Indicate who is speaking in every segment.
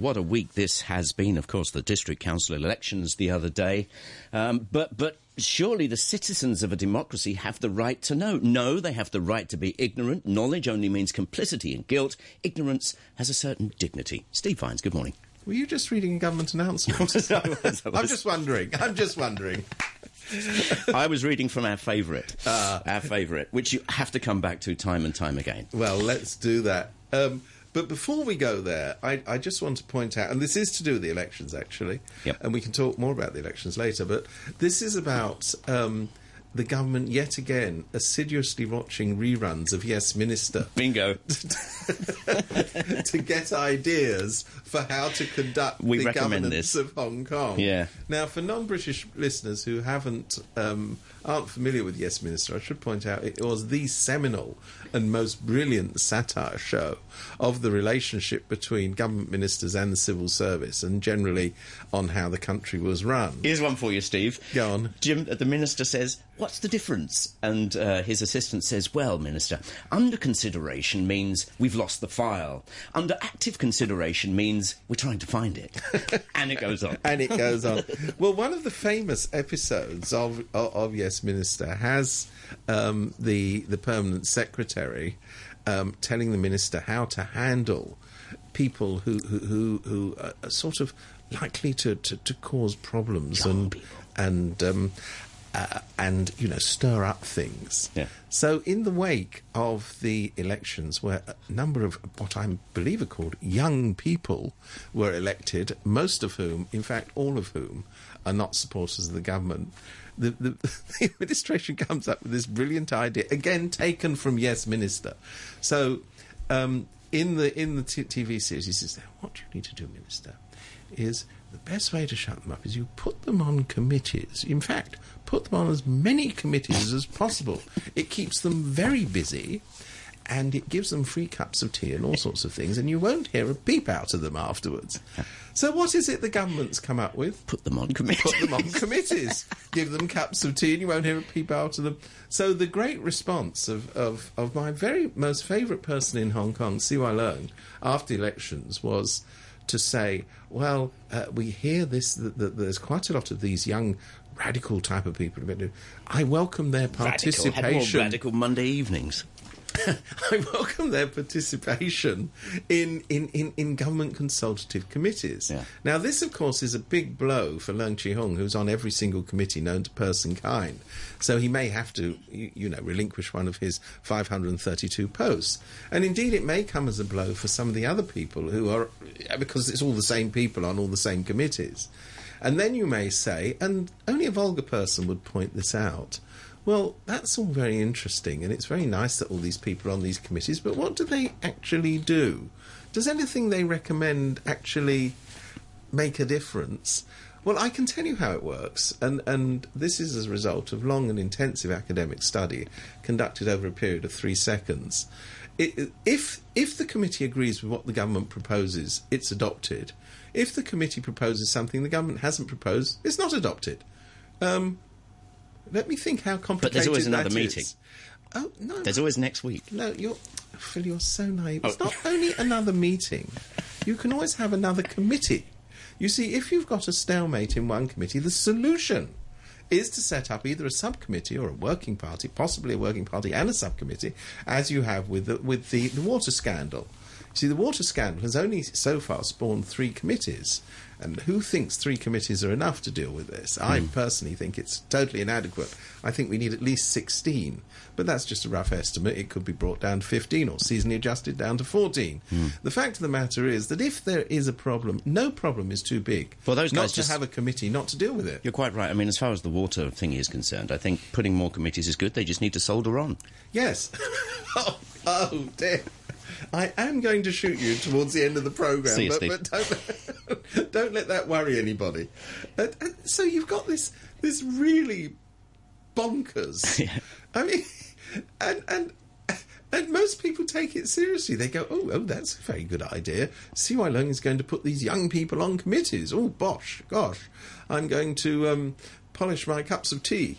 Speaker 1: what a week this has been. Of course, the district council elections the other day. Um, but, but surely the citizens of a democracy have the right to know. No, they have the right to be ignorant. Knowledge only means complicity and guilt. Ignorance has a certain dignity. Steve Vines, good morning.
Speaker 2: Were you just reading a government announcement? I'm just wondering. I'm just wondering.
Speaker 1: I was reading from our favourite, uh, our favourite, which you have to come back to time and time again.
Speaker 2: Well, let's do that. Um, but before we go there, I, I, just want to point out, and this is to do with the elections, actually,
Speaker 1: yep.
Speaker 2: and we can talk more about the elections later, but this is about um, the government yet again assiduously watching reruns of Yes Minister.
Speaker 1: Bingo.
Speaker 2: to get ideas for how to conduct
Speaker 1: we
Speaker 2: the governance
Speaker 1: this.
Speaker 2: of Hong Kong.
Speaker 1: Yeah.
Speaker 2: Now, for non-British listeners who haven't um, aren't familiar with Yes Minister, I should point out it was the seminal and most brilliant satire show of the relationship between government ministers and the civil service, and generally on how the country was run.
Speaker 1: Here's one for you, Steve.
Speaker 2: Go on.
Speaker 1: Jim, the minister says, "What's the difference?" And uh, his assistant says, "Well, minister, under consideration means we've lost the file. Under active consideration means we're trying to find it." and it goes on.
Speaker 2: and it goes on. well, one of the famous episodes of of, of Yes Minister has um, the the permanent secretary um, telling the minister how to handle people who who who, who are sort of likely to, to, to cause problems
Speaker 1: Young
Speaker 2: and
Speaker 1: people.
Speaker 2: and um, uh, and you know stir up things.
Speaker 1: Yeah.
Speaker 2: So in the wake of the elections, where a number of what I believe are called young people were elected, most of whom, in fact, all of whom, are not supporters of the government. The, the, the administration comes up with this brilliant idea, again taken from Yes Minister. So, um, in the in the t- TV series, he says, "What you need to do, Minister, is the best way to shut them up is you put them on committees. In fact, put them on as many committees as possible. It keeps them very busy." And it gives them free cups of tea and all sorts of things, and you won't hear a peep out of them afterwards. So, what is it the government's come up with?
Speaker 1: Put them on committee.
Speaker 2: put them on committees. Give them cups of tea and you won't hear a peep out of them. So the great response of, of, of my very most favourite person in Hong Kong, CY Leung, after elections was to say, well, uh, we hear this, that, that there's quite a lot of these young radical type of people. I welcome their
Speaker 1: Radical. Had more
Speaker 2: participation.
Speaker 1: radical Monday evenings.
Speaker 2: I welcome their participation in, in, in, in government consultative committees.
Speaker 1: Yeah.
Speaker 2: Now, this, of course, is a big blow for Leung Chi Hong, who's on every single committee known to person kind. So he may have to, you, you know, relinquish one of his 532 posts. And indeed, it may come as a blow for some of the other people who are, because it's all the same people on all the same committees. And then you may say, and only a vulgar person would point this out. Well, that's all very interesting, and it's very nice that all these people are on these committees, but what do they actually do? Does anything they recommend actually make a difference? Well, I can tell you how it works, and, and this is as a result of long and intensive academic study conducted over a period of three seconds. It, if, if the committee agrees with what the government proposes, it's adopted. If the committee proposes something the government hasn't proposed, it's not adopted. Um, let me think how complicated But
Speaker 1: there's always another meeting.
Speaker 2: is. Oh no!
Speaker 1: There's always next week.
Speaker 2: No, you're Phil. You're so naive. It's
Speaker 1: Oh.
Speaker 2: not only another meeting. You can always have another committee. You see, if you've got a stalemate in one committee, the solution is to set up either a subcommittee or a working party, possibly a working party and a subcommittee, as you have with the, with the, the water scandal. See, the water scandal has only so far spawned three committees. And who thinks three committees are enough to deal with this? I hmm. personally think it's totally inadequate. I think we need at least 16. But that's just a rough estimate. It could be brought down to 15 or seasonally adjusted down to 14. Hmm. The fact of the matter is that if there is a problem, no problem is too big.
Speaker 1: for those
Speaker 2: not
Speaker 1: guys
Speaker 2: to
Speaker 1: just-
Speaker 2: have a committee not to deal with it.
Speaker 1: You're quite right. I mean, as far as the water thing is concerned, I think putting more committees is good. They just need to solder on.
Speaker 2: Yes. oh, oh, dear. I am going to shoot you towards the end of the programme,
Speaker 1: See you,
Speaker 2: but,
Speaker 1: Steve.
Speaker 2: but don't, don't let that worry anybody. Uh, and so you've got this this really bonkers.
Speaker 1: Yeah.
Speaker 2: I mean, and and and most people take it seriously. They go, "Oh, oh, that's a very good idea." CY Leung is going to put these young people on committees. Oh, bosh, gosh, I'm going to um, polish my cups of tea.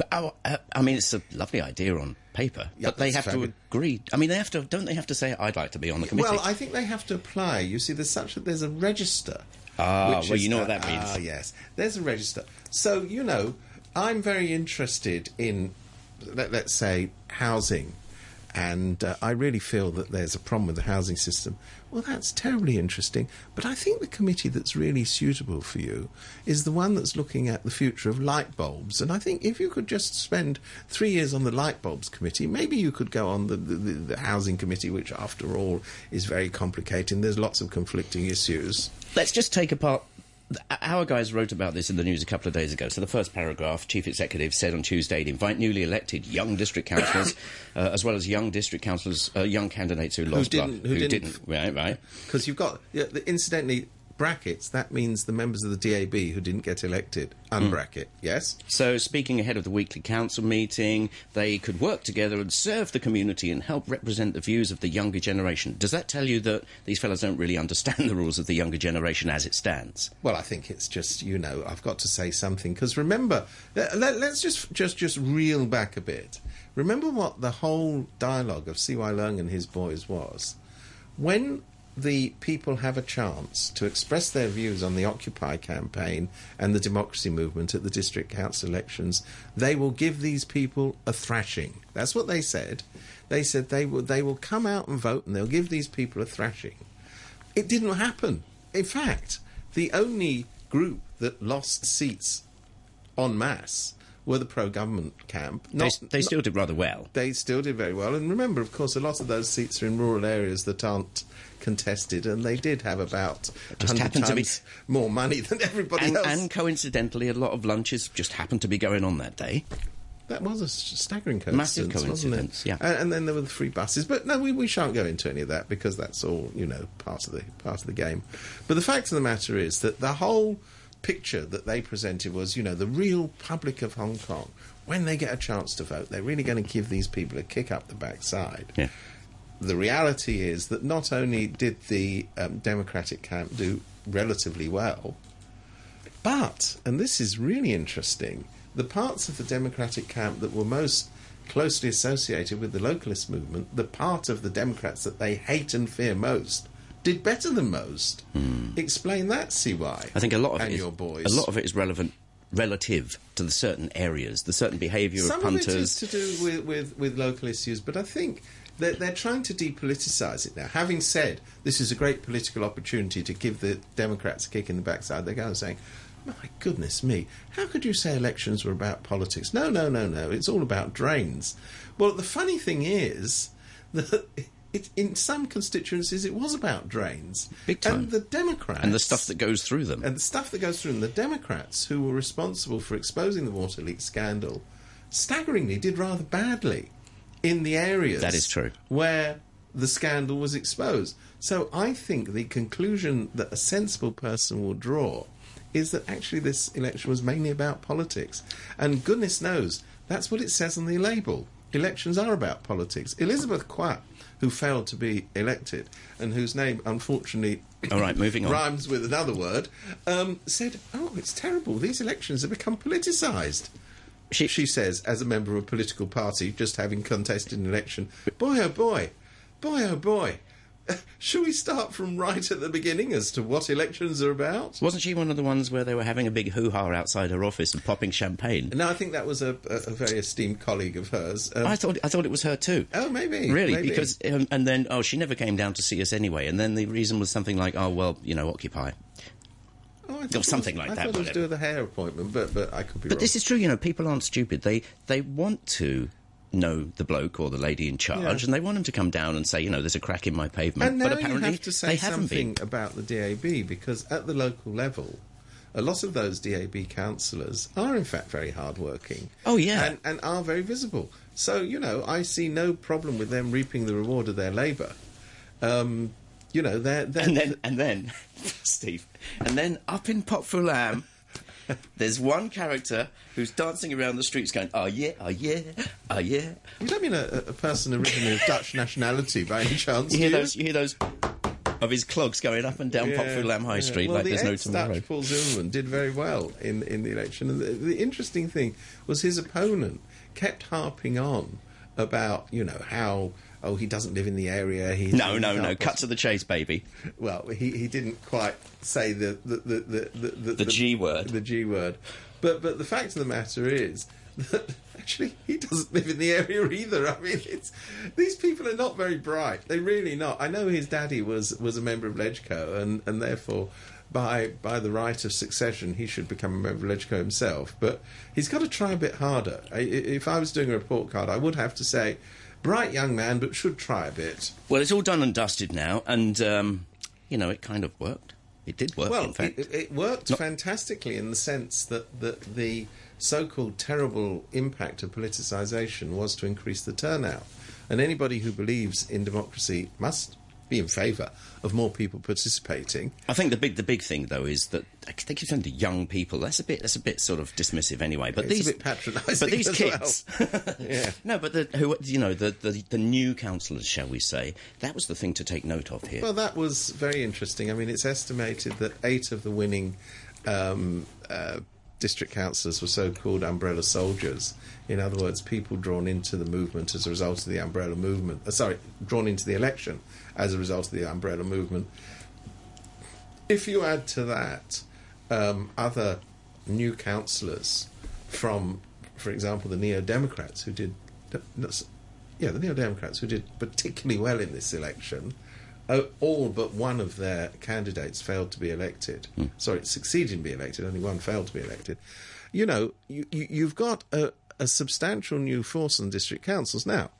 Speaker 1: But oh, uh, I mean, it's a lovely idea on paper,
Speaker 2: Yeah,
Speaker 1: but they have
Speaker 2: fabulous.
Speaker 1: to agree. I mean, they have to, don't they have to say, "I'd like to be on the committee"?
Speaker 2: Well, I think they have to apply. You see, there's such a, there's a register.
Speaker 1: Ah,
Speaker 2: which
Speaker 1: well, you know what that means.
Speaker 2: Ah, yes, there's a register. So you know, I'm very interested in, let, let's say, housing, and uh, I really feel that there's a problem with the housing system. Well, that's terribly interesting, but I think the committee that's really suitable for you is the one that's looking at the future of light bulbs. And I think if you could just spend three years on the light bulbs committee, maybe you could go on the, the, the, housing committee, which, after all, is very complicated. There's lots of conflicting issues.
Speaker 1: Let's just take apart. Our guys wrote about this in the news a couple of days ago. So the first paragraph, Chief Executive said on Tuesday, he'd invite newly elected young district councillors, uh, as well as young district councillors, uh, young candidates who lost who
Speaker 2: didn't-
Speaker 1: blood,
Speaker 2: who didn't-
Speaker 1: right, right.
Speaker 2: Because you've got, yeah, incidentally, brackets, that means the members of the DAB who didn't get elected, hmm. unbracket, yes?
Speaker 1: So, speaking ahead of the weekly council meeting, they could work together and serve the community and help represent the views of the younger generation. Does that tell you that these fellows don't really understand the rules of the younger generation as it stands?
Speaker 2: Well, I think it's just you know I've got to say something because remember, let, us just just just reel back a bit. Remember what the whole dialogue of C.Y. Leung and his boys was when the people have a chance to express their views on the Occupy campaign and the democracy movement at the district council elections, they will give these people a thrashing. That's what they said. They said they will they will come out and vote and they'll give these people a thrashing. It didn't happen. In fact, the only group that lost seats en masse were the pro-government camp.
Speaker 1: They,
Speaker 2: Not-
Speaker 1: they
Speaker 2: not-
Speaker 1: still did rather well.
Speaker 2: they still did very well. And remember, of course, a lot of those seats are in rural areas that aren't contested, and they did have about
Speaker 1: Just
Speaker 2: 100
Speaker 1: happened to be-
Speaker 2: times more money than everybody
Speaker 1: And,
Speaker 2: else.
Speaker 1: and coincidentally, a lot of lunches just happened to be going on that day.
Speaker 2: that was a staggering coincidence,
Speaker 1: Massive
Speaker 2: wasn't it?
Speaker 1: coincidence, yeah.
Speaker 2: And, and then there were the free buses, but no, we, we shan't go into any of that because that's all you know part of the part of the game. But the fact of the matter is that the whole picture that they presented was, you know, the real public of Hong Kong. When they get a chance to vote, they're really going to give these people a kick up the backside.
Speaker 1: Yeah.
Speaker 2: the reality is that not only did the um, Democratic camp do relatively well, but, and this is really interesting, the parts of the Democratic camp that were most closely associated with the localist movement, the part of the Democrats that they hate and fear most, did better than most. Hmm. Explain that, CY.
Speaker 1: I think a lot of
Speaker 2: and
Speaker 1: it is,
Speaker 2: your boys.
Speaker 1: a lot of it is relevant relative to the certain areas, the certain behaviour of punters.
Speaker 2: Some of it is to do with, with, with local issues, but I think that they're trying to depoliticise it now. Having said this is a great political opportunity to give the Democrats a kick in the backside, they're going saying, my goodness me, how could you say elections were about politics? No, no, no, no, it's all about drains. Well, the funny thing is that it, in some constituencies it was about drains.
Speaker 1: Big time.
Speaker 2: And the Democrats.
Speaker 1: and the stuff that goes through them.
Speaker 2: And the stuff that goes through, and the Democrats who were responsible for exposing the Water Leak scandal, staggeringly did rather badly in the areas
Speaker 1: That is true.
Speaker 2: where the scandal was exposed. So I think the conclusion that a sensible person will draw is that actually this election was mainly about politics. And goodness knows, that's what it says on the label. Elections are about politics. Elizabeth Quat, who failed to be elected, and whose name unfortunately
Speaker 1: All right, moving on.
Speaker 2: rhymes with another word, um, said, "Oh, it's terrible. These elections have become politicised."
Speaker 1: She-
Speaker 2: She, says, as a member of a political party, just having contested an election, boy, oh boy, boy, oh boy. Should we start from right at the beginning as to what elections are about?
Speaker 1: Wasn't she one of the ones where they were having a big hoo ha outside her office and popping champagne?
Speaker 2: No, I think that was a, a, a very esteemed colleague of hers. Um,
Speaker 1: I thought I thought it was her too.
Speaker 2: oh, maybe.
Speaker 1: Really?
Speaker 2: maybe.
Speaker 1: Because um, and then oh, she never came down to see us anyway. And then the reason was something like, oh well, you know, Occupy.
Speaker 2: Oh,
Speaker 1: or something
Speaker 2: was-
Speaker 1: like
Speaker 2: I
Speaker 1: that, I
Speaker 2: thought it was to the hair appointment, but but I could be
Speaker 1: But
Speaker 2: wrong.
Speaker 1: this is true. You know, people aren't stupid. They they want to know the bloke or the lady in charge,
Speaker 2: Yeah.
Speaker 1: and they want him to come down and say, you know, there's a crack in my pavement. But apparently
Speaker 2: you have to say something
Speaker 1: been.
Speaker 2: about the DAB because at the local level, a lot of those DAB councillors are in fact very hardworking.
Speaker 1: Oh, yeah.
Speaker 2: and, and are very visible. So you know, I see no problem with them reaping the reward of their labour. Um, you know, they're, they're
Speaker 1: And then and then Steve, and then up in Pok Fu Lam. There's one character who's dancing around the streets going, oh yeah, oh yeah, oh yeah.
Speaker 2: you don't mean a, a person originally of Dutch nationality by any chance?
Speaker 1: You hear those, you hear those, of his clogs going up and down Pok Fu Lam High
Speaker 2: yeah.
Speaker 1: Street
Speaker 2: well,
Speaker 1: like
Speaker 2: the
Speaker 1: there's no tomorrow.
Speaker 2: Paul Zimmerman did very well in, in the election. And the, the interesting thing was his opponent kept harping on about, you know, how, oh, he doesn't live in the area. He,
Speaker 1: No, no, no. Cut to the chase, baby.
Speaker 2: Well, he, he didn't quite say the the, the, the, the, the,
Speaker 1: The G word.
Speaker 2: The G word. But, but the fact of the matter is that actually he doesn't live in the area either. I mean, it's these people are not very bright. They're really not. I know his daddy was, was a member of Legco, and, and therefore, by by the right of succession, he should become a member of Legco himself. But he's got to try a bit harder. I, i- if I was doing a report card, I would have to say, bright young man, but should try a bit.
Speaker 1: Well, it's all done and dusted now, and um, you know it kind of worked. It did work,
Speaker 2: Well,
Speaker 1: in fact.
Speaker 2: it, it worked
Speaker 1: Not-
Speaker 2: fantastically in the sense that, that the so-called terrible impact of politicisation was to increase the turnout. And anybody who believes in democracy must be in favour of more people participating.
Speaker 1: I think the big the big thing though is that they keep saying to young people. That's a bit that's a bit sort of dismissive anyway. But
Speaker 2: It's a
Speaker 1: these
Speaker 2: bit patronising
Speaker 1: But these kids,
Speaker 2: Yeah.
Speaker 1: no, but the who you know the, the the new councillors, shall we say? That was the thing to take note of here.
Speaker 2: Well, that was very interesting. I mean, it's estimated that eight of the winning um, uh, district councillors were so-called umbrella soldiers. In other words, people drawn into the movement as a result of the umbrella movement. Uh, sorry, drawn into the election as a result of the umbrella movement. If you add to that um, other new councillors from, for example, the Neo Democrats who did, yeah, the Neo Democrats who did particularly well in this election, Oh, all but one of their candidates failed to be elected. Hmm. Sorry, succeeded in being elected. Only one failed to be elected. You know, you, you, you've got a, a substantial new force on district councils now.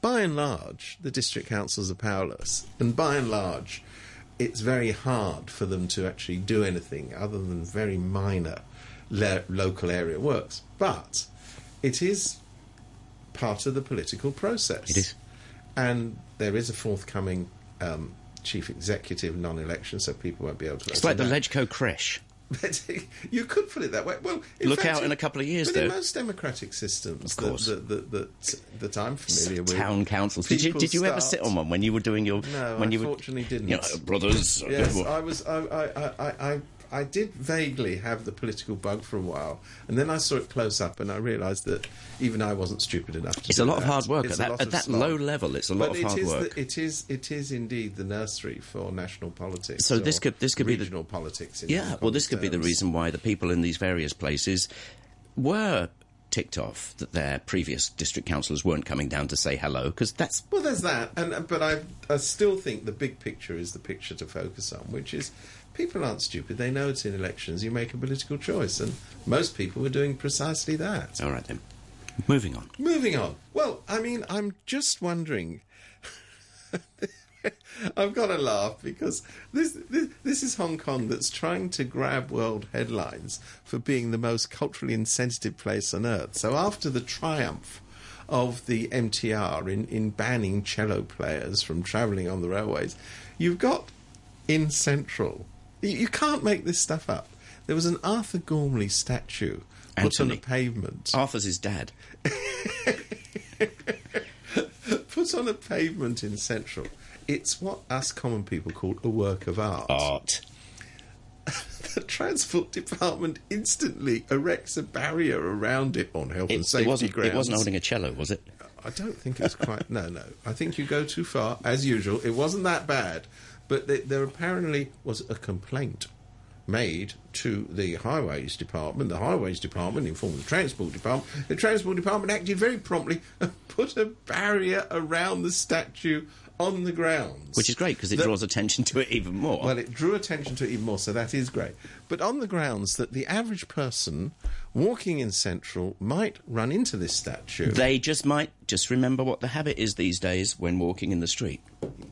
Speaker 2: By and large, the district councils are powerless, and by and large, it's very hard for them to actually do anything other than very minor le- local area works. But it is part of the political process.
Speaker 1: It is.
Speaker 2: And there is a forthcoming um, chief executive non-election, so people won't be able to.
Speaker 1: it's like the
Speaker 2: that.
Speaker 1: Legco.
Speaker 2: But you could put it that way. Well,
Speaker 1: Look
Speaker 2: fact,
Speaker 1: out in a couple of years,
Speaker 2: but in most democratic systems
Speaker 1: Of course.
Speaker 2: that, that, that, that, that I'm familiar with,
Speaker 1: Town councils. Did you did you ever sit on one when you were doing your
Speaker 2: No,
Speaker 1: when you were
Speaker 2: unfortunately didn't.
Speaker 1: You know, brothers.
Speaker 2: Yes, I was. I, I, I, I, I did vaguely have the political bug for a while, and then I saw it close up, and I realised that even I wasn't stupid enough to.
Speaker 1: It's a lot of hard work
Speaker 2: It's
Speaker 1: at that at that low level. It's a lot
Speaker 2: But
Speaker 1: of
Speaker 2: it
Speaker 1: hard
Speaker 2: is
Speaker 1: work.
Speaker 2: The, it is. It is indeed the nursery for national politics.
Speaker 1: So this could- this could be the-
Speaker 2: regional politics. In
Speaker 1: Yeah, well, this could be the reason why the people in these various places were ticked off that their previous district councillors weren't coming down to say hello because that's
Speaker 2: Well, there's that, and but I, I still think the big picture is the picture to focus on, which is people aren't stupid. They know it's in elections. You make a political choice, and most people were doing precisely that.
Speaker 1: all right then. Moving on.
Speaker 2: Moving on. Well, I mean, I'm just wondering. I've got to laugh because this, this this is Hong Kong that's trying to grab world headlines for being the most culturally insensitive place on earth. So after the triumph of the MTR in, in banning cello players from travelling on the railways, you've got in Central. You, you can't make this stuff up. There was an Arthur Gormley statue put on
Speaker 1: Anthony.
Speaker 2: a pavement.
Speaker 1: Arthur's his dad.
Speaker 2: put on a pavement in Central. It's what us common people call a work of art.
Speaker 1: Art.
Speaker 2: The Transport Department instantly erects a barrier around it on health and
Speaker 1: It,
Speaker 2: safety
Speaker 1: it wasn't.
Speaker 2: grounds.
Speaker 1: It wasn't holding a cello, was it?
Speaker 2: I don't think it was quite. no, no. I think you go too far, as usual. It wasn't that bad, but th there apparently was a complaint made to the Highways Department. The Highways Department informed the Transport Department. The Transport Department acted very promptly and put a barrier around the statue on the grounds.
Speaker 1: Which is great because it
Speaker 2: The-
Speaker 1: draws attention to it even more.
Speaker 2: well, it drew attention to it even more, so that is great. But on the grounds that the average person walking in Central might run into this statue.
Speaker 1: they just might just remember what the habit is these days when walking in the street.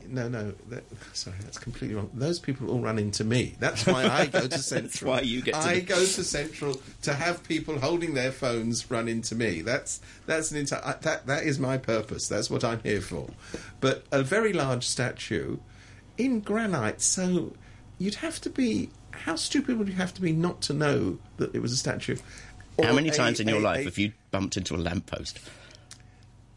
Speaker 2: No, no, that, sorry, that's completely wrong. Those people all run into me. That's why I go to Central.
Speaker 1: that's why you get to
Speaker 2: I
Speaker 1: the-
Speaker 2: go to Central to have people holding their phones run into me. That's that's an entire that that is my purpose. That's what I'm here for. But a very large statue in granite, so you'd have to be. How stupid would you have to be not to know that it was a statue?
Speaker 1: How many
Speaker 2: a-
Speaker 1: times in your
Speaker 2: a-
Speaker 1: life
Speaker 2: a-
Speaker 1: have you bumped into a lamppost?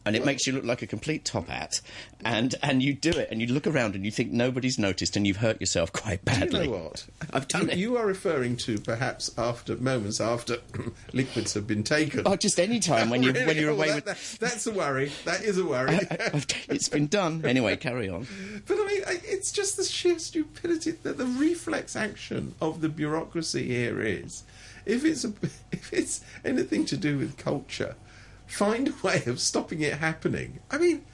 Speaker 1: and it makes you look like a complete top hat, and and you do it, and you look around and you think nobody's noticed, and you've hurt yourself quite
Speaker 2: Do
Speaker 1: badly.
Speaker 2: you know what?
Speaker 1: I've done
Speaker 2: you,
Speaker 1: it.
Speaker 2: You are referring to perhaps after moments after liquids have been taken.
Speaker 1: Oh, just any time when you when
Speaker 2: Really?
Speaker 1: you're
Speaker 2: Oh,
Speaker 1: away
Speaker 2: that-
Speaker 1: with.
Speaker 2: that- that's a worry. That is a worry.
Speaker 1: I- I've- it's been done anyway. Carry on.
Speaker 2: But I mean, it's just the sheer stupidity that the reflex action of the bureaucracy here is, if it's a, if it's anything to do with culture, find a way of stopping it happening. I mean,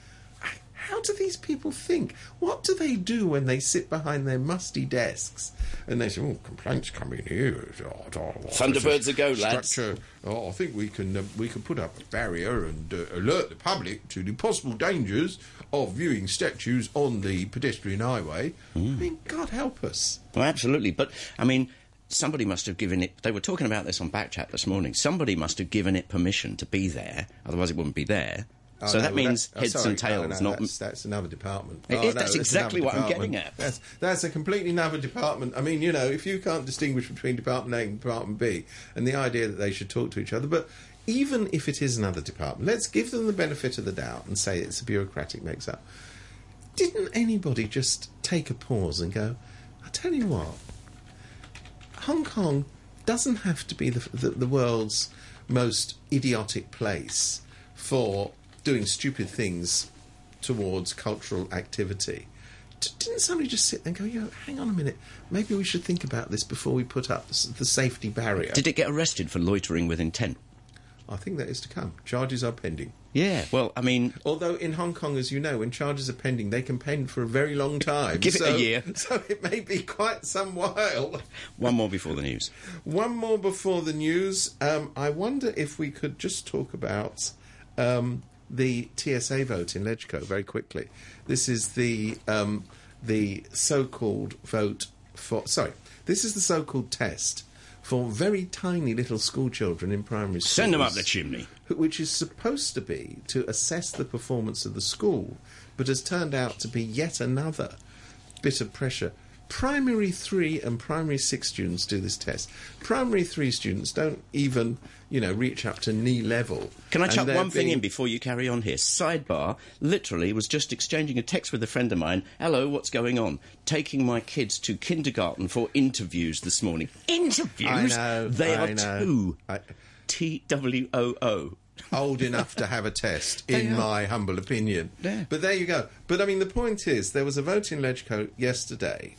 Speaker 2: how do these people think? What do they do when they sit behind their musty desks and they say, "Oh, complaints coming here." Oh, oh, oh,
Speaker 1: Thunderbirds a go, lads.
Speaker 2: Oh, I think we can uh, we can put up a barrier and uh, alert the public to the possible dangers of viewing statues on the pedestrian highway. I mean, God help us.
Speaker 1: Well, absolutely. But, I mean, somebody must have given it. They were talking about this on Backchat this morning. Somebody must have given it permission to be there, otherwise, it wouldn't be there.
Speaker 2: Oh,
Speaker 1: so
Speaker 2: no,
Speaker 1: that
Speaker 2: well,
Speaker 1: means
Speaker 2: oh,
Speaker 1: heads and tails,
Speaker 2: no, no,
Speaker 1: not.
Speaker 2: That's, that's another department.
Speaker 1: It
Speaker 2: Oh,
Speaker 1: is, that's
Speaker 2: it's
Speaker 1: exactly what I'm getting at.
Speaker 2: That's, that's a completely another department. I mean, you know, if you can't distinguish between Department A and Department B, and the idea that they should talk to each other, but even if it is another department, let's give them the benefit of the doubt and say it's a bureaucratic mix-up. Didn't anybody just take a pause and go, I tell you what, Hong Kong doesn't have to be the, the, the world's most idiotic place for doing stupid things towards cultural activity. D- didn't somebody just sit there and go, "Yo, hang on a minute, maybe we should think about this before we put up the, the safety barrier"?
Speaker 1: Did it get arrested for loitering with intent?
Speaker 2: I think that is to come. Charges are pending.
Speaker 1: Yeah, well, I mean,
Speaker 2: Although in Hong Kong, as you know, when charges are pending, they can pend for a very long time.
Speaker 1: Give it a
Speaker 2: So-
Speaker 1: year.
Speaker 2: So it may be quite some while.
Speaker 1: one more before the news.
Speaker 2: One more before the news. Um, I wonder if we could just talk about um, the TSA vote in Legco very quickly. This is the um, the so-called vote for. Sorry, this is the so-called test for very tiny little school children in primary schools.
Speaker 1: Send them up the chimney.
Speaker 2: which is supposed to be to assess the performance of the school, but has turned out to be yet another bit of pressure. Primary three and primary six students do this test. Primary three students don't even, you know, reach up to knee level.
Speaker 1: Can I chuck
Speaker 2: they're
Speaker 1: one thing in before you carry on here? Sidebar, literally was just exchanging a text with a friend of mine. Hello, what's going on? Taking my kids to kindergarten for interviews this morning. Interviews?
Speaker 2: I know,
Speaker 1: They
Speaker 2: I
Speaker 1: are
Speaker 2: know.
Speaker 1: two.
Speaker 2: I-
Speaker 1: T W O O.
Speaker 2: old enough to have a test, in my humble opinion.
Speaker 1: Yeah.
Speaker 2: But there you go. But I mean, the point is, there was a vote in Legco yesterday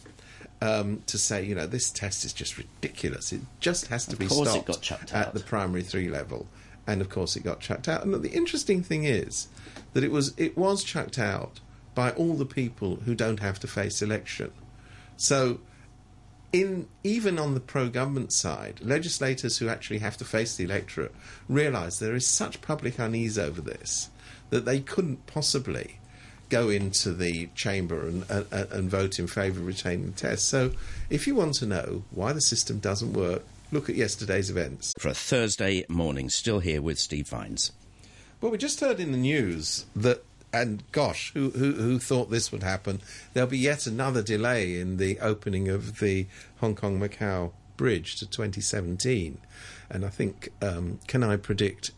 Speaker 2: um, to say, you know, this test is just ridiculous. It just has to
Speaker 1: Of
Speaker 2: be stopped
Speaker 1: got chucked
Speaker 2: at the primary three level. And of course, it got chucked out. And the interesting thing is that it was it was chucked out by all the people who don't have to face election. So in even on the pro-government side, legislators who actually have to face the electorate realise there is such public unease over this that they couldn't possibly go into the chamber and, and, and vote in favour of retaining the test. So, if you want to know why the system doesn't work, look at yesterday's events.
Speaker 1: For a Thursday morning, still here with Steve Vines.
Speaker 2: Well, we just heard in the news that, and gosh, who, who, who thought this would happen? There'll be yet another delay in the opening of the Hong Kong Macau bridge to 2017. And I think, um, can I predict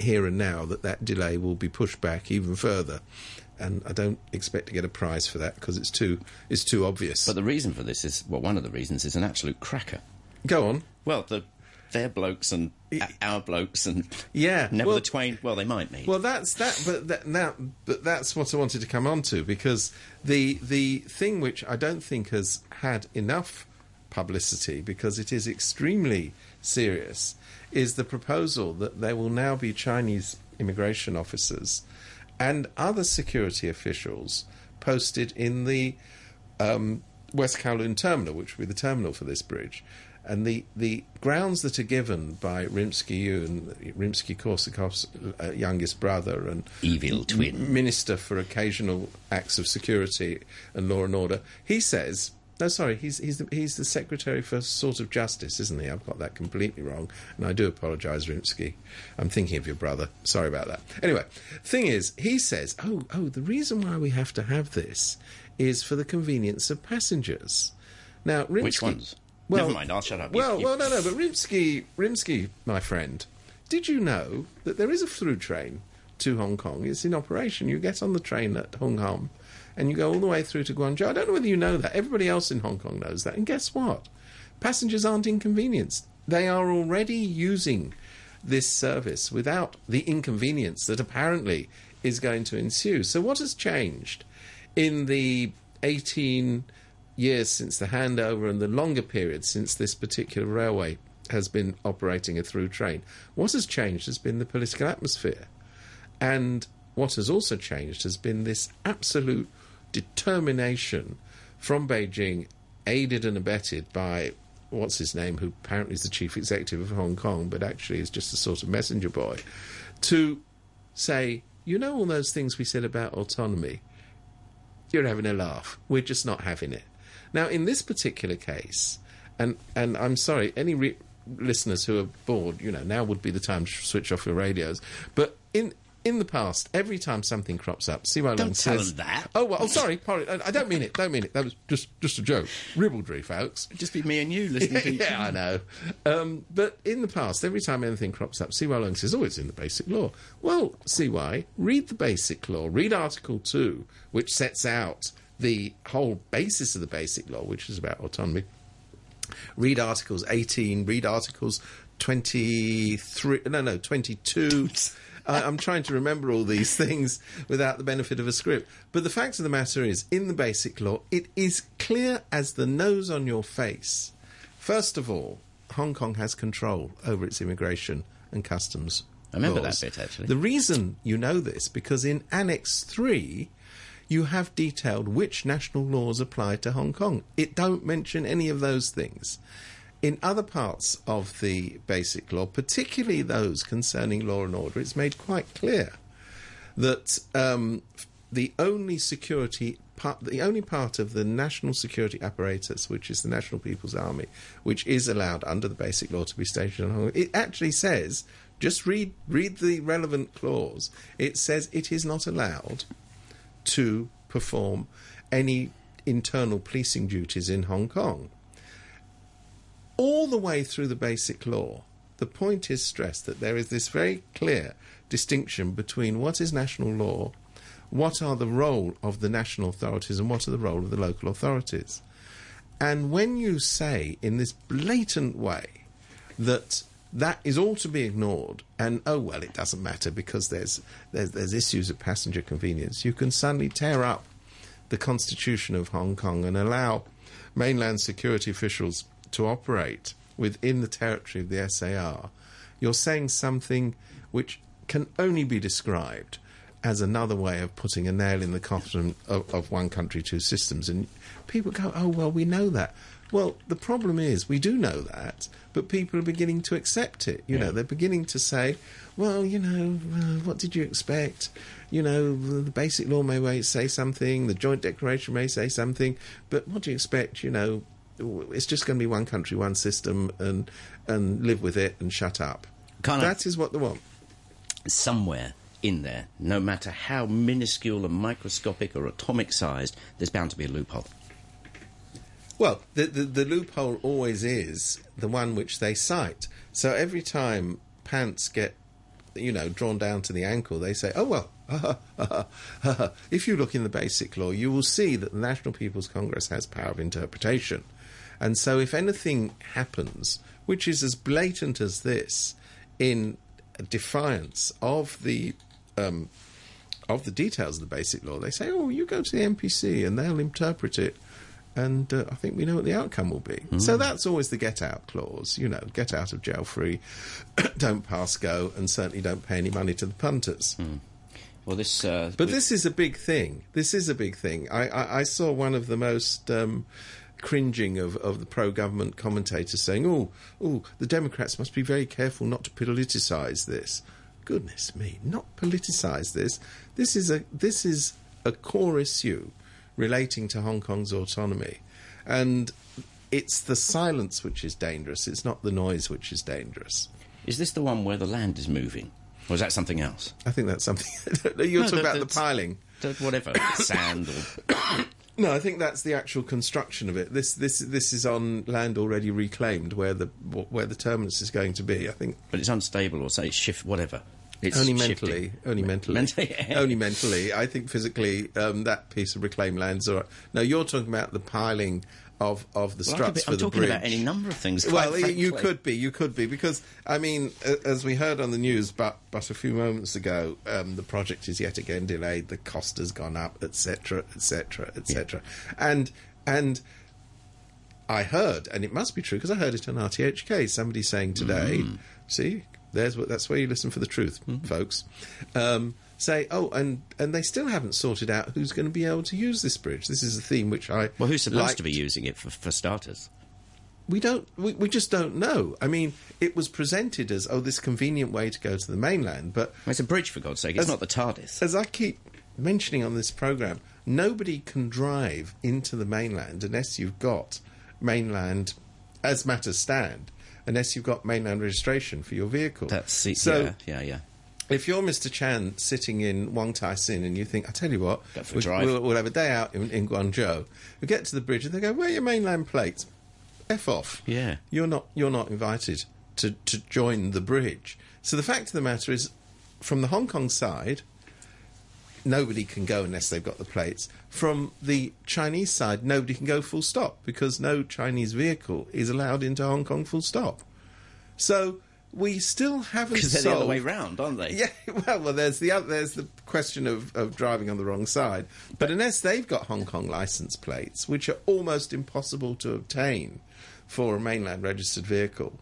Speaker 2: here and now that that delay will be pushed back even further? And I don't expect to get a prize for that because it's too it's too obvious.
Speaker 1: But the reason for this is, well, one of the reasons is an absolute cracker.
Speaker 2: Go on.
Speaker 1: Well, the their blokes and our blokes and
Speaker 2: Yeah,
Speaker 1: never
Speaker 2: well-
Speaker 1: the twain. Well, they might meet.
Speaker 2: Well, that's that, but that, now, but that's what I wanted to come on to because the the thing which I don't think has had enough publicity because it is extremely serious is the proposal that there will now be Chinese immigration officers and other security officials posted in the um, West Kowloon terminal, which will be the terminal for this bridge. And the, the grounds that are given by Rimsky Yuen, Rimsky Korsakov's uh, youngest brother and
Speaker 1: Evil twin.
Speaker 2: minister for occasional acts of security and law and order, he says. No, sorry, he's he's the, he's the secretary for sort of justice, isn't he? I've got that completely wrong, and I do apologise, Rimsky. I'm thinking of your brother. Sorry about that. Anyway, thing is, he says, oh, oh, the reason why we have to have this is for the convenience of passengers. Now, Rimsky,
Speaker 1: Which ones?
Speaker 2: Well,
Speaker 1: Never mind, I'll shut up. You-
Speaker 2: Well,
Speaker 1: you-
Speaker 2: well, no, no, but Rimsky, Rimsky, my friend, did you know that there is a through train to Hong Kong. It's in operation. You get on the train at Hung Hom and you go all the way through to Guangzhou. I don't know whether you know that. Everybody else in Hong Kong knows that. And guess what? Passengers aren't inconvenienced. They are already using this service without the inconvenience that apparently is going to ensue. So, what has changed in the 18 years since the handover and the longer period since this particular railway has been operating a through train? What has changed has been the political atmosphere. And what has also changed has been this absolute determination from Beijing, aided and abetted by what's his name, who apparently is the chief executive of Hong Kong, but actually is just a sort of messenger boy, to say, you know, all those things we said about autonomy, you're having a laugh. We're just not having it. Now, in this particular case, and and I'm sorry, any re- listeners who are bored, you know, now would be the time to switch off your radios. But in in the past, every time something crops up, CY
Speaker 1: Don't
Speaker 2: Long
Speaker 1: tell
Speaker 2: says,
Speaker 1: that.
Speaker 2: "Oh well, oh sorry, sorry, I, don't mean it. Don't mean it. That was just just a joke, ribaldry, folks."
Speaker 1: It'd just be me and you listening to each
Speaker 2: yeah, I know. Um, but in the past, every time anything crops up, CY Leung says, oh, it's in the basic law. Well, CY, read the basic law. Read Article 2, which sets out the whole basis of the basic law, which is about autonomy. Read Articles 18, read Articles 23, no, no, 22. I, I'm trying to remember all these things without the benefit of a script. But the fact of the matter is, in the basic law, it is clear as the nose on your face. First of all, Hong Kong has control over its immigration and customs.
Speaker 1: I remember
Speaker 2: laws.
Speaker 1: that bit, actually.
Speaker 2: The reason you know this because in Annex Three, you have detailed which national laws apply to Hong Kong. It don't mention any of those things. In other parts of the basic law, particularly those concerning law and order, it's made quite clear that um, the only security part, the only part of the national security apparatus, which is the National People's Army, which is allowed under the basic law to be stationed in Hong Kong, it actually says. Just read read the relevant clause. It says it is not allowed to perform any internal policing duties in Hong Kong. All the way through the basic law, the point is stressed that there is this very clear distinction between what is national law, what are the role of the national authorities, and what are the role of the local authorities. And when you say in this blatant way that that is all to be ignored, and oh well, it doesn't matter because there's there's, there's issues of passenger convenience, you can suddenly tear up the constitution of Hong Kong and allow mainland security officials to operate within the territory of the SAR. You're saying something which can only be described as another way of putting a nail in the coffin of, of one country, two systems. And people go, oh, well, we know that. Well, the problem is we do know that, but people are beginning to accept it. You know, they're beginning to say, well, you know, uh, what did you expect? You know, the, the basic law may say something, the joint declaration may say something, but what do you expect? You know, it's just going to be one country, one system, and and live with it and shut up.
Speaker 1: Can't
Speaker 2: that is what they want.
Speaker 1: somewhere in there, no matter how minuscule and microscopic or atomic sized, there's bound to be a loophole.
Speaker 2: Well, the, the, the loophole always is the one which they cite. So every time pants get, you know, drawn down to the ankle, they say, oh, well, if you look in the basic law, you will see that the National People's Congress has power of interpretation. And so if anything happens, which is as blatant as this, in defiance of the um, of the details of the basic law, they say, "Oh, you go to the NPC and they'll interpret it." And uh, I think we know what the outcome will be. So that's always the get out clause. You know, get out of jail free, don't pass go, and certainly don't pay any money to the punters.
Speaker 1: Well, this. Uh,
Speaker 2: But this is a big thing. This is a big thing. I, I, I saw one of the most um, cringing of, of the pro government commentators saying, oh, oh, the Democrats must be very careful not to politicise this. Goodness me, not politicise this. This is a this is a core issue relating to Hong Kong's autonomy. And it's the silence which is dangerous, it's not the noise which is dangerous.
Speaker 1: Is this the one where the land is moving? Or is that something else?
Speaker 2: I think that's something. You're
Speaker 1: No,
Speaker 2: talking
Speaker 1: that-
Speaker 2: about the piling.
Speaker 1: Whatever, sand or.
Speaker 2: No, I think that's the actual construction of it. This this this is on land already reclaimed, where the where the terminus is going to be. I think
Speaker 1: But it's unstable or say shift, whatever. It's
Speaker 2: only
Speaker 1: shifting.
Speaker 2: mentally, only mentally,
Speaker 1: Mentally.
Speaker 2: only mentally. I think physically, um, that piece of reclaimed land's right. No, you're talking about the piling of of the
Speaker 1: Well,
Speaker 2: struts
Speaker 1: be-
Speaker 2: for
Speaker 1: I'm
Speaker 2: the
Speaker 1: talking
Speaker 2: bridge.
Speaker 1: about any number of things.
Speaker 2: Well, y- you could be, you could be, because I mean, as we heard on the news, but but a few moments ago, um, the project is yet again delayed. The cost has gone up, etc., etc., etc. And and I heard, and it must be true because I heard it on RTHK. Somebody saying today,
Speaker 1: Mm.
Speaker 2: see, there's what that's where you listen for the truth,
Speaker 1: Mm-hmm.
Speaker 2: folks. Um, say, oh, and and they still haven't sorted out who's going to be able to use this bridge. This is a theme which I
Speaker 1: Well, who's supposed to be using it for, for starters?
Speaker 2: We don't. We, we just don't know. I mean, it was presented as oh, this convenient way to go to the mainland, but
Speaker 1: Well, it's a bridge, for God's sake. It's
Speaker 2: As-
Speaker 1: not the TARDIS.
Speaker 2: as I keep mentioning on this program, nobody can drive into the mainland unless you've got mainland, as matters stand, unless you've got mainland registration for your vehicle.
Speaker 1: That's
Speaker 2: so.
Speaker 1: yeah, yeah, yeah.
Speaker 2: If you're Mr. Chan sitting in Wong Tai Sin and you think, I tell you what,
Speaker 1: Go for a
Speaker 2: we. We'll, we'll have a day out in, in Guangzhou. We get to the bridge and they go, "Where are your mainland plates?" F off.
Speaker 1: Yeah.
Speaker 2: you're not you're not invited to to join the bridge. So the fact of the matter is, from the Hong Kong side, nobody can go unless they've got the plates. From the Chinese side, nobody can go full stop because no Chinese vehicle is allowed into Hong Kong full stop. So we still haven't
Speaker 1: Because they're the other way round, aren't they?
Speaker 2: yeah, well, well, there's the other, there's the question of, of driving on the wrong side. But unless they've got Hong Kong license plates, which are almost impossible to obtain for a mainland registered vehicle,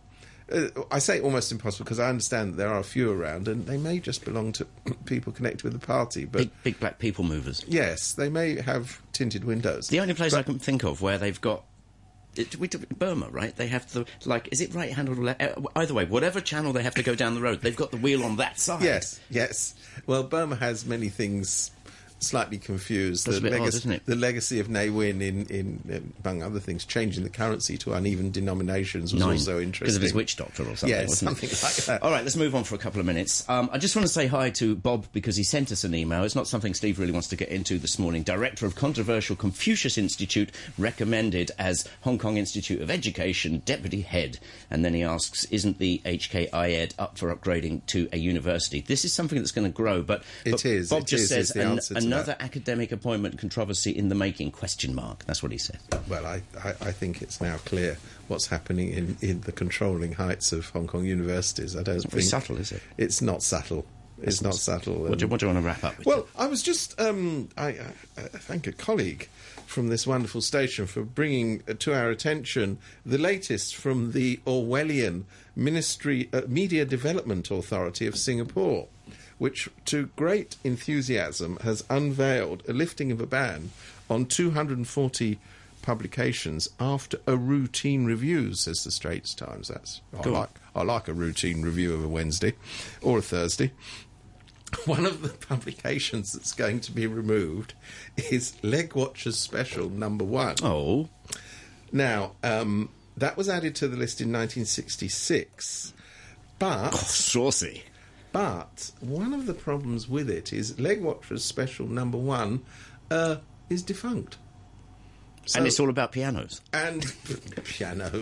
Speaker 2: uh, I say almost impossible because I understand that there are a few around, and they may just belong to people connected with the party. But
Speaker 1: Big, big black people movers.
Speaker 2: yes, they may have tinted windows.
Speaker 1: The only place I can think of where they've got. We, Burma, right? They have the like. Is it right handed or left? uh, Either way, whatever channel they have to go down the road, they've got the wheel on that side.
Speaker 2: Yes, yes. Well, Burma has many things slightly confused.
Speaker 1: That's a bit odd, isn't it?
Speaker 2: the legacy of Ne Win, in, in, among other things, changing the currency to uneven denominations was
Speaker 1: Nine.
Speaker 2: also interesting.
Speaker 1: Because of his witch doctor or something.
Speaker 2: Yeah, something
Speaker 1: it?
Speaker 2: like that.
Speaker 1: All right, let's move on for a couple of minutes. Um, I just want to say hi to Bob because he sent us an email. It's not something Steve really wants to get into this morning. Director of controversial Confucius Institute, recommended as Hong Kong Institute of Education deputy head. And then he asks, isn't the HKIED up for upgrading to a university? This is something that's going to grow, but,
Speaker 2: It
Speaker 1: but
Speaker 2: is,
Speaker 1: Bob
Speaker 2: it
Speaker 1: just
Speaker 2: is,
Speaker 1: says
Speaker 2: the
Speaker 1: "An-
Speaker 2: answer to
Speaker 1: another
Speaker 2: that."
Speaker 1: academic appointment controversy in the making? Question mark. That's what he said.
Speaker 2: Well, I, I, I think it's now clear what's happening in, in the controlling heights of Hong Kong universities. I don't
Speaker 1: not very subtle, is it?
Speaker 2: It's not subtle. It's not subtle.
Speaker 1: What do, what do you want to wrap up with?
Speaker 2: Well, I was just um, I, I, I thank a colleague from this wonderful station for bringing to our attention the latest from the Orwellian Ministry uh, Media Development Authority of Singapore, which, to great enthusiasm, has unveiled a lifting of a ban on 240 publications after a routine review, says the Straits Times. That's I
Speaker 1: Cool.
Speaker 2: like I like a routine review of a Wednesday or a Thursday. One of the publications that's going to be removed is Leg Watchers Special Number One.
Speaker 1: oh,
Speaker 2: Now, um, that was added to the list in 1966, but
Speaker 1: saucy.
Speaker 2: But one of the problems with it is Leg Watchers Special Number One uh, is defunct. So-
Speaker 1: and it's all about pianos.
Speaker 2: and pianos.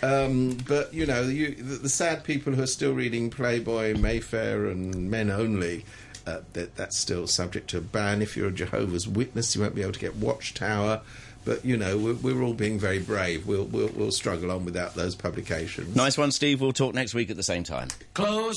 Speaker 2: um, but you know, you, the, the sad people who are still reading Playboy, Mayfair, and Men Only. Uh, that, that's still subject to a ban. If you're a Jehovah's Witness, you won't be able to get Watchtower. But you know, we're, we're all being very brave. We'll, we'll we'll struggle on without those publications.
Speaker 1: Nice one, Steve. We'll talk next week at the same time.
Speaker 3: Close